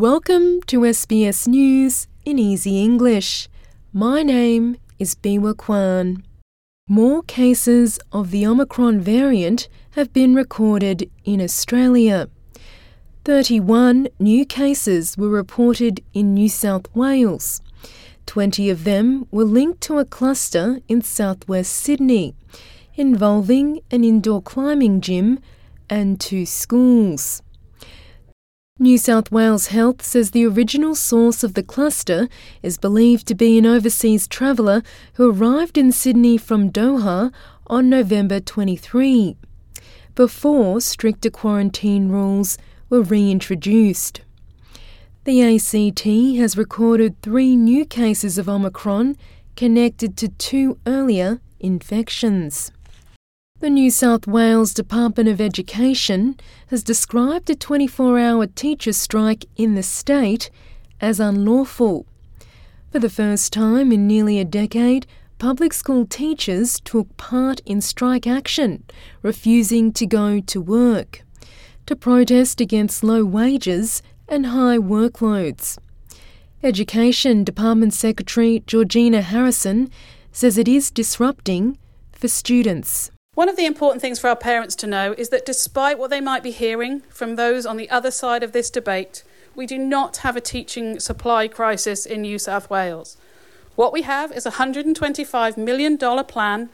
Welcome to SBS News in Easy English. My name is Biwa Kwan. More cases of the Omicron variant have been recorded in Australia. 31 new cases were reported in New South Wales. 20 of them were linked to a cluster in southwest Sydney involving an indoor climbing gym and two schools. New South Wales Health says the original source of the cluster is believed to be an overseas traveller who arrived in Sydney from Doha on November 23, before stricter quarantine rules were reintroduced. The ACT has recorded three new cases of Omicron connected to two earlier infections. The New South Wales Department of Education has described a 24 hour teacher strike in the state as unlawful. For the first time in nearly a decade, public school teachers took part in strike action, refusing to go to work, to protest against low wages and high workloads. Education Department Secretary Georgina Harrisson says it is disrupting for students. One of the important things for our parents to know is that despite what they might be hearing from those on the other side of this debate, we do not have a teaching supply crisis in New South Wales. What we have is a $125 million plan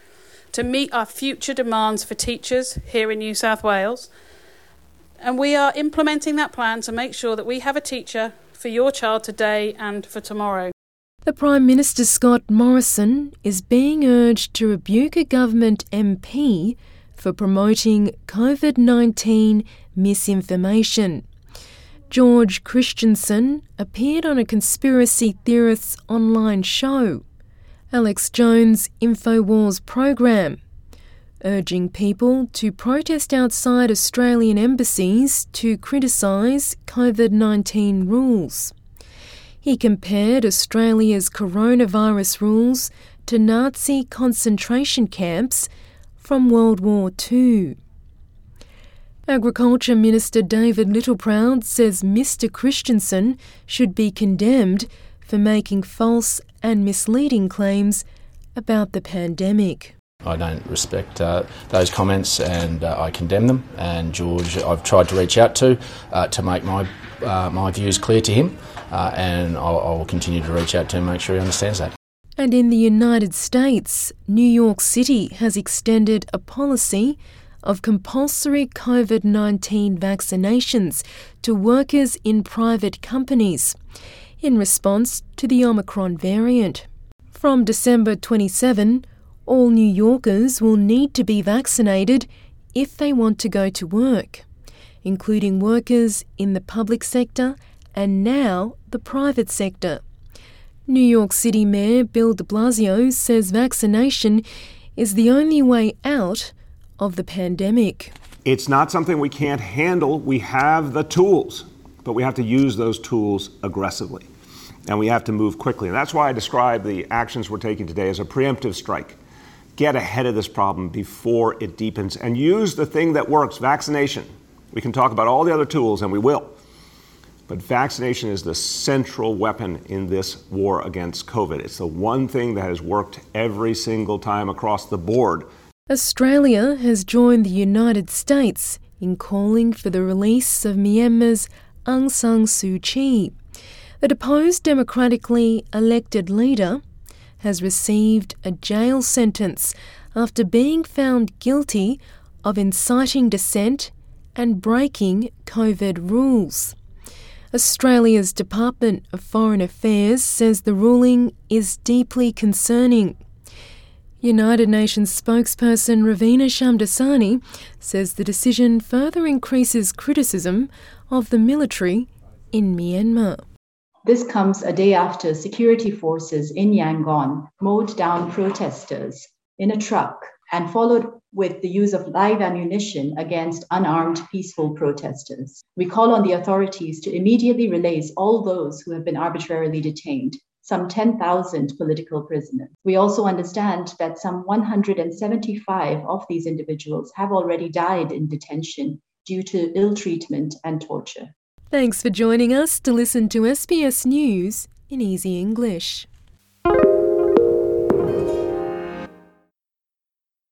to meet our future demands for teachers here in New South Wales. And we are implementing that plan to make sure that we have a teacher for your child today and for tomorrow. The Prime Minister Scott Morrison is being urged to rebuke a government MP for promoting COVID 19 misinformation. George Christensen appeared on a conspiracy theorists online show, Alex Jones' InfoWars program, urging people to protest outside Australian embassies to criticise COVID 19 rules. He compared Australia's coronavirus rules to Nazi concentration camps from World War II. Agriculture Minister David Littleproud says Mr Christensen should be condemned for making false and misleading claims about the pandemic. I don't respect uh, those comments and uh, I condemn them. And George, I've tried to reach out to uh, to make my uh, my views clear to him, uh, and I'll, I will continue to reach out to him and make sure he understands that. And in the United States, New York City has extended a policy of compulsory COVID 19 vaccinations to workers in private companies in response to the Omicron variant. From December 27, all New Yorkers will need to be vaccinated if they want to go to work, including workers in the public sector and now the private sector. New York City Mayor Bill de Blasio says vaccination is the only way out of the pandemic. It's not something we can't handle. We have the tools, but we have to use those tools aggressively. And we have to move quickly. And that's why I describe the actions we're taking today as a preemptive strike. Get ahead of this problem before it deepens and use the thing that works vaccination. We can talk about all the other tools, and we will. But vaccination is the central weapon in this war against COVID. It's the one thing that has worked every single time across the board. Australia has joined the United States in calling for the release of Myanmar's Aung San Suu Kyi. The deposed democratically elected leader has received a jail sentence after being found guilty of inciting dissent and breaking COVID rules. Australia's Department of Foreign Affairs says the ruling is deeply concerning. United Nations spokesperson Ravina Shamdasani says the decision further increases criticism of the military in Myanmar. This comes a day after security forces in Yangon mowed down protesters in a truck and followed with the use of live ammunition against unarmed peaceful protesters. We call on the authorities to immediately release all those who have been arbitrarily detained, some 10,000 political prisoners. We also understand that some 175 of these individuals have already died in detention due to ill treatment and torture. Thanks for joining us to listen to SBS News in Easy English.